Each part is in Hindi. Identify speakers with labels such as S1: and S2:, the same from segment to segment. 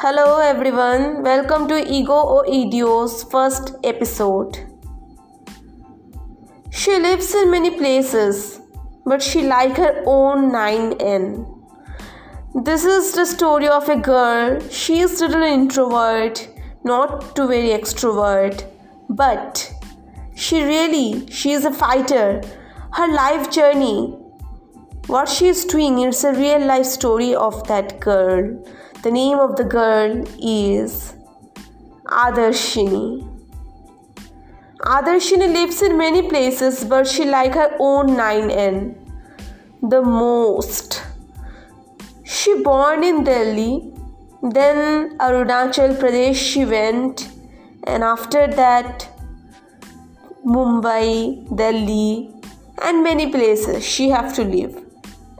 S1: Hello everyone, welcome to Ego or Idio's first episode. She lives in many places, but she like her own 9N. This is the story of a girl. She is little introvert, not too very extrovert, but she really she is a fighter. Her life journey, what she is doing, it's a real life story of that girl the name of the girl is Adarshini. Adarshini lives in many places, but she like her own 9N the most. She born in Delhi, then Arunachal Pradesh she went, and after that Mumbai, Delhi, and many places she have to live,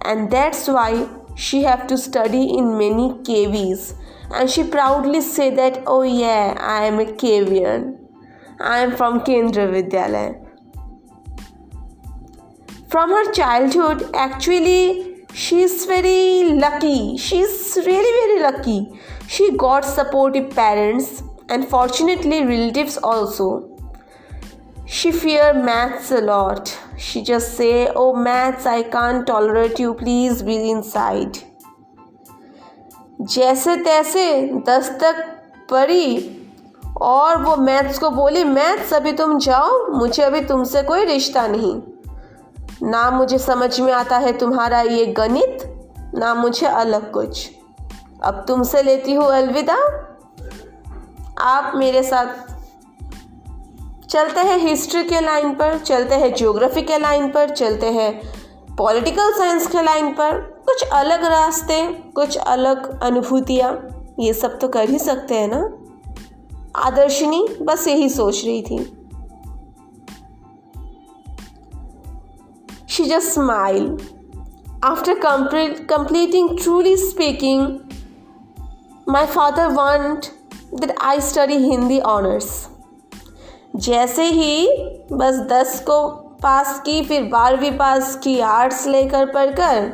S1: and that's why she have to study in many KVs and she proudly say that oh yeah I am a KVian I am from Kendra Vidyalaya. From her childhood actually she is very lucky. She is really very lucky. She got supportive parents and fortunately relatives also she fear maths a lot she just say, "Oh maths, I can't tolerate you. Please be inside." जैसे तैसे दस तक पढ़ी और वो मैथ्स को बोली मैथ्स अभी तुम जाओ मुझे अभी तुमसे कोई रिश्ता नहीं ना मुझे समझ में आता है तुम्हारा ये गणित ना मुझे अलग कुछ अब तुमसे लेती हूँ अलविदा आप मेरे साथ चलते हैं हिस्ट्री के लाइन पर, चलते हैं ज्योग्राफी के लाइन पर, चलते हैं पॉलिटिकल साइंस के लाइन पर। कुछ अलग रास्ते, कुछ अलग अनुभूतियाँ, ये सब तो कर ही सकते हैं ना? आदर्शनी, बस यही सोच रही थी। She just smile after completing truly speaking, my father want that i study hindi honors. जैसे ही बस दस को पास की, फिर बारहवीं पास की आर्ट्स लेकर पढ़कर,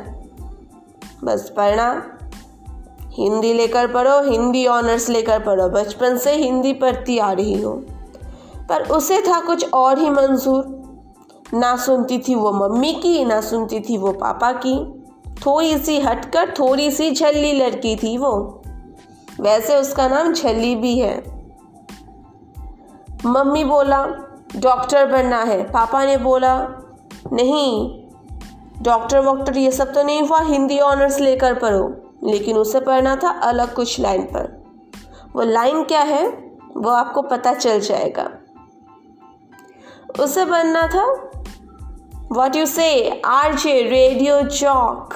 S1: बस पढ़ना। हिंदी लेकर पढ़ो, हिंदी ऑनर्स लेकर पढ़ो। बचपन से हिंदी पढ़ती आ रही हो। पर उसे था कुछ और ही मंजूर। ना सुनती थी वो मम्मी की, ना सुनती थी वो पापा की। थोड़ी सी हटकर थोड़ी सी छल्ली लड़की थी वो। वैसे उसका नाम छल्ली भी है। मम्मी बोला, डॉक्टर बनना है। पापा ने बोला, नहीं, डॉक्टर वॉक्टर ये सब तो नहीं हुआ, हिंदी ऑनर्स लेकर पढ़ो। लेकिन उसे पढ़ना था अलग कुछ लाइन पर। वो लाइन क्या है, वो आपको पता चल जाएगा। उसे बनना था what you say R J radio चौक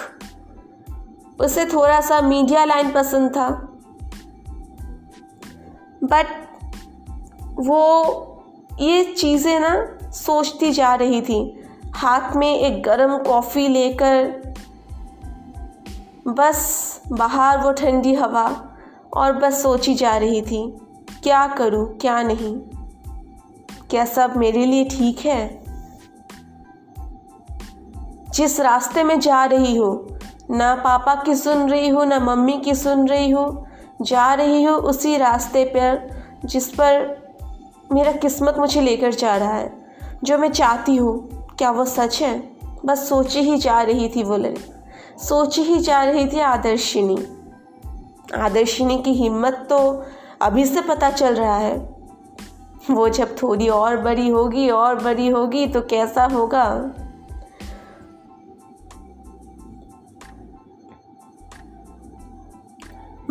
S1: उसे थोड़ा सा मीडिया लाइन पसंद था। बट वो ये चीज़ें ना सोचती जा रही थी। हाथ में एक गरम कॉफ़ी लेकर बस बाहर वो ठंडी हवा और बस सोची जा रही थी, क्या करूँ, क्या नहीं? क्या सब मेरे लिए ठीक है? जिस रास्ते में जा रही हो, ना पापा की सुन रही हो, ना मम्मी की सुन रही हो, जा रही हो उसी रास्ते पर जिस पर मेरा किस्मत मुझे लेकर जा रहा है। जो मैं चाहती हूँ, क्या वो सच है? बस सोची ही जा रही थी वो लड़की। सोची ही जा रही थी आदर्शिनी। आदर्शिनी की हिम्मत तो अभी से पता चल रहा है। वो जब थोड़ी और बड़ी होगी, और बड़ी होगी तो कैसा होगा?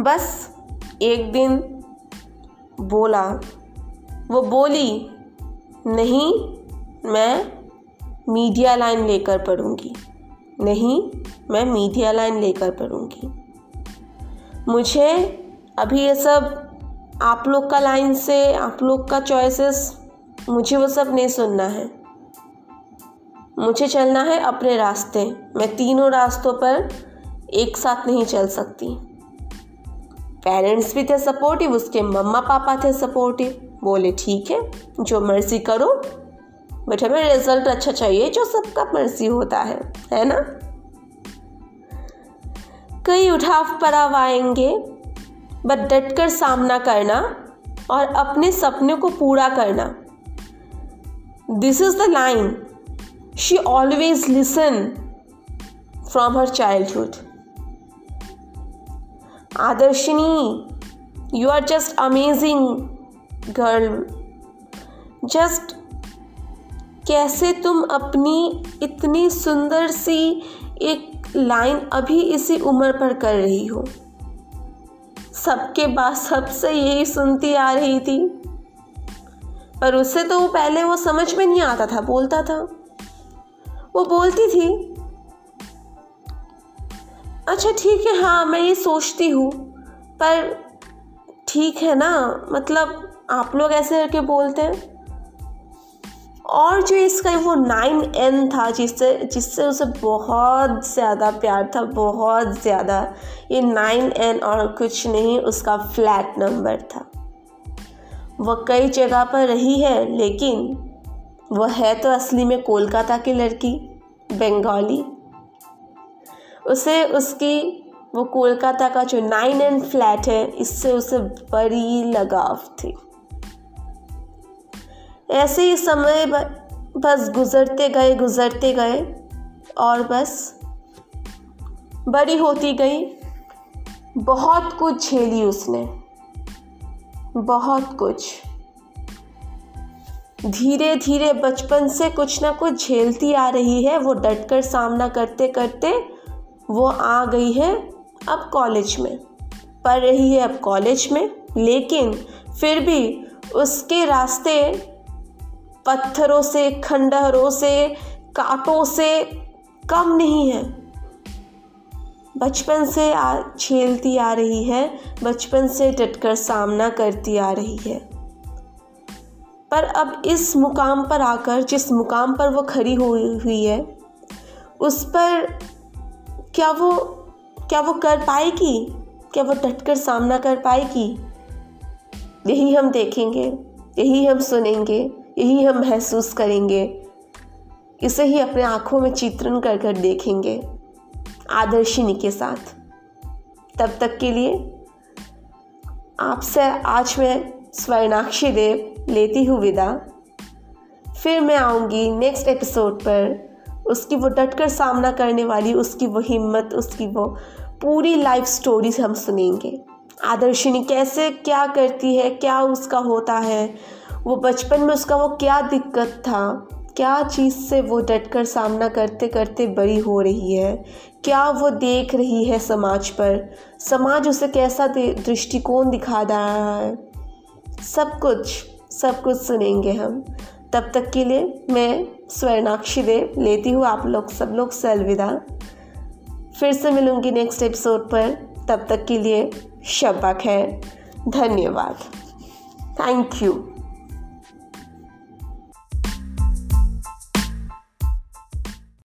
S1: बस एक दिन बोला वो बोली, नहीं, मैं मीडिया लाइन लेकर पढ़ूँगी। नहीं, मैं मीडिया लाइन लेकर पढ़ूँगी। मुझे अभी ये सब आप लोग का लाइन से, आप लोग का चॉइसेस मुझे वो सब नहीं सुनना है। मुझे चलना है अपने रास्ते। मैं तीनों रास्तों पर एक साथ नहीं चल सकती। पेरेंट्स भी थे सपोर्टिव उसके मम्मा पापा थे सपोर्टिव बोले, ठीक है, जो मर्ज़ी करो बट हमें रिज़ल्ट अच्छा चाहिए, जो सबका मर्ज़ी होता है है ना? कई उठाव पड़ाव आएँगे बट डट कर सामना करना और अपने सपने को पूरा करना। This is the line she always listen from her childhood Adarshini you are just amazing girl just कैसे तुम अपनी इतनी सुंदर सी एक लाइन अभी इसी उम्र पर कर रही हो? सबके बाद सबसे यही सुनती आ रही थी। पर उससे तो वो पहले वो समझ में नहीं आता था, बोलता था। वो बोलती थी अच्छा ठीक है हाँ मैं ये सोचती हूँ, पर ठीक है ना? मतलब आप लोग ऐसे करके बोलते हैं। और जो इसका वो नाइन एन था, जिससे जिससे उसे बहुत ज़्यादा प्यार था, बहुत ज़्यादा, ये नाइन एन और कुछ नहीं, उसका फ्लैट नंबर था। वह कई जगह पर रही है, लेकिन वह है तो असली में कोलकाता की लड़की, बंगाली। उसे उसकी वो कोलकाता का जो नाइन एन फ्लैट है, इससे उसे बड़ी लगाव थी। ऐसे ही समय बस गुज़रते गए गुज़रते गए और बस बड़ी होती गई। बहुत कुछ झेली उसने। बहुत कुछ। धीरे धीरे बचपन से कुछ ना कुछ झेलती आ रही है। वो डटकर सामना करते करते वो आ गई है। अब कॉलेज में। पढ़ रही है अब कॉलेज में, लेकिन फिर भी उसके रास्ते पत्थरों से, खंडहरों से, कांटों से कम नहीं है। बचपन से आ झेलती आ रही है, बचपन से डटकर सामना करती आ रही है। पर अब इस मुकाम पर आकर, जिस मुकाम पर वो खड़ी हुई हुई है, उस पर क्या वो क्या वो कर पाएगी? क्या वो डटकर सामना कर पाएगी? यही हम देखेंगे, यही हम सुनेंगे, यही हम महसूस करेंगे। इसे ही अपने आँखों में चित्रण कर कर देखेंगे, आदर्शिनी के साथ। तब तक के लिए, आपसे आज मैं स्वर्णाक्षी देव लेती हूँ विदा। फिर मैं आऊँगी नेक्स्ट एपिसोड पर। उसकी वो डटकर सामना करने वाली, उसकी वो हिम्मत, उसकी वो पूरी लाइफ स्टोरीज हम सुनेंगे। आदर्शिनी कैसे, क्या करती है, क्या उसका होता है? वो बचपन में उसका वो क्या दिक्कत था? क्या चीज़ से वो डटकर सामना करते करते बड़ी हो रही है? क्या वो देख रही है समाज पर? समाज उसे कैसा दृष्टिकोण दिखा रहा है? सब कुछ सब कुछ सुनेंगे हम। तब तक के लिए मैं स्वर्णाक्षी देव लेती हूँ। आप लोग सब लोग से अलविदा फिर से मिलूँगी नेक्स्ट एपिसोड पर। तब तक के लिए शब्बा खैर। धन्यवाद। Thank you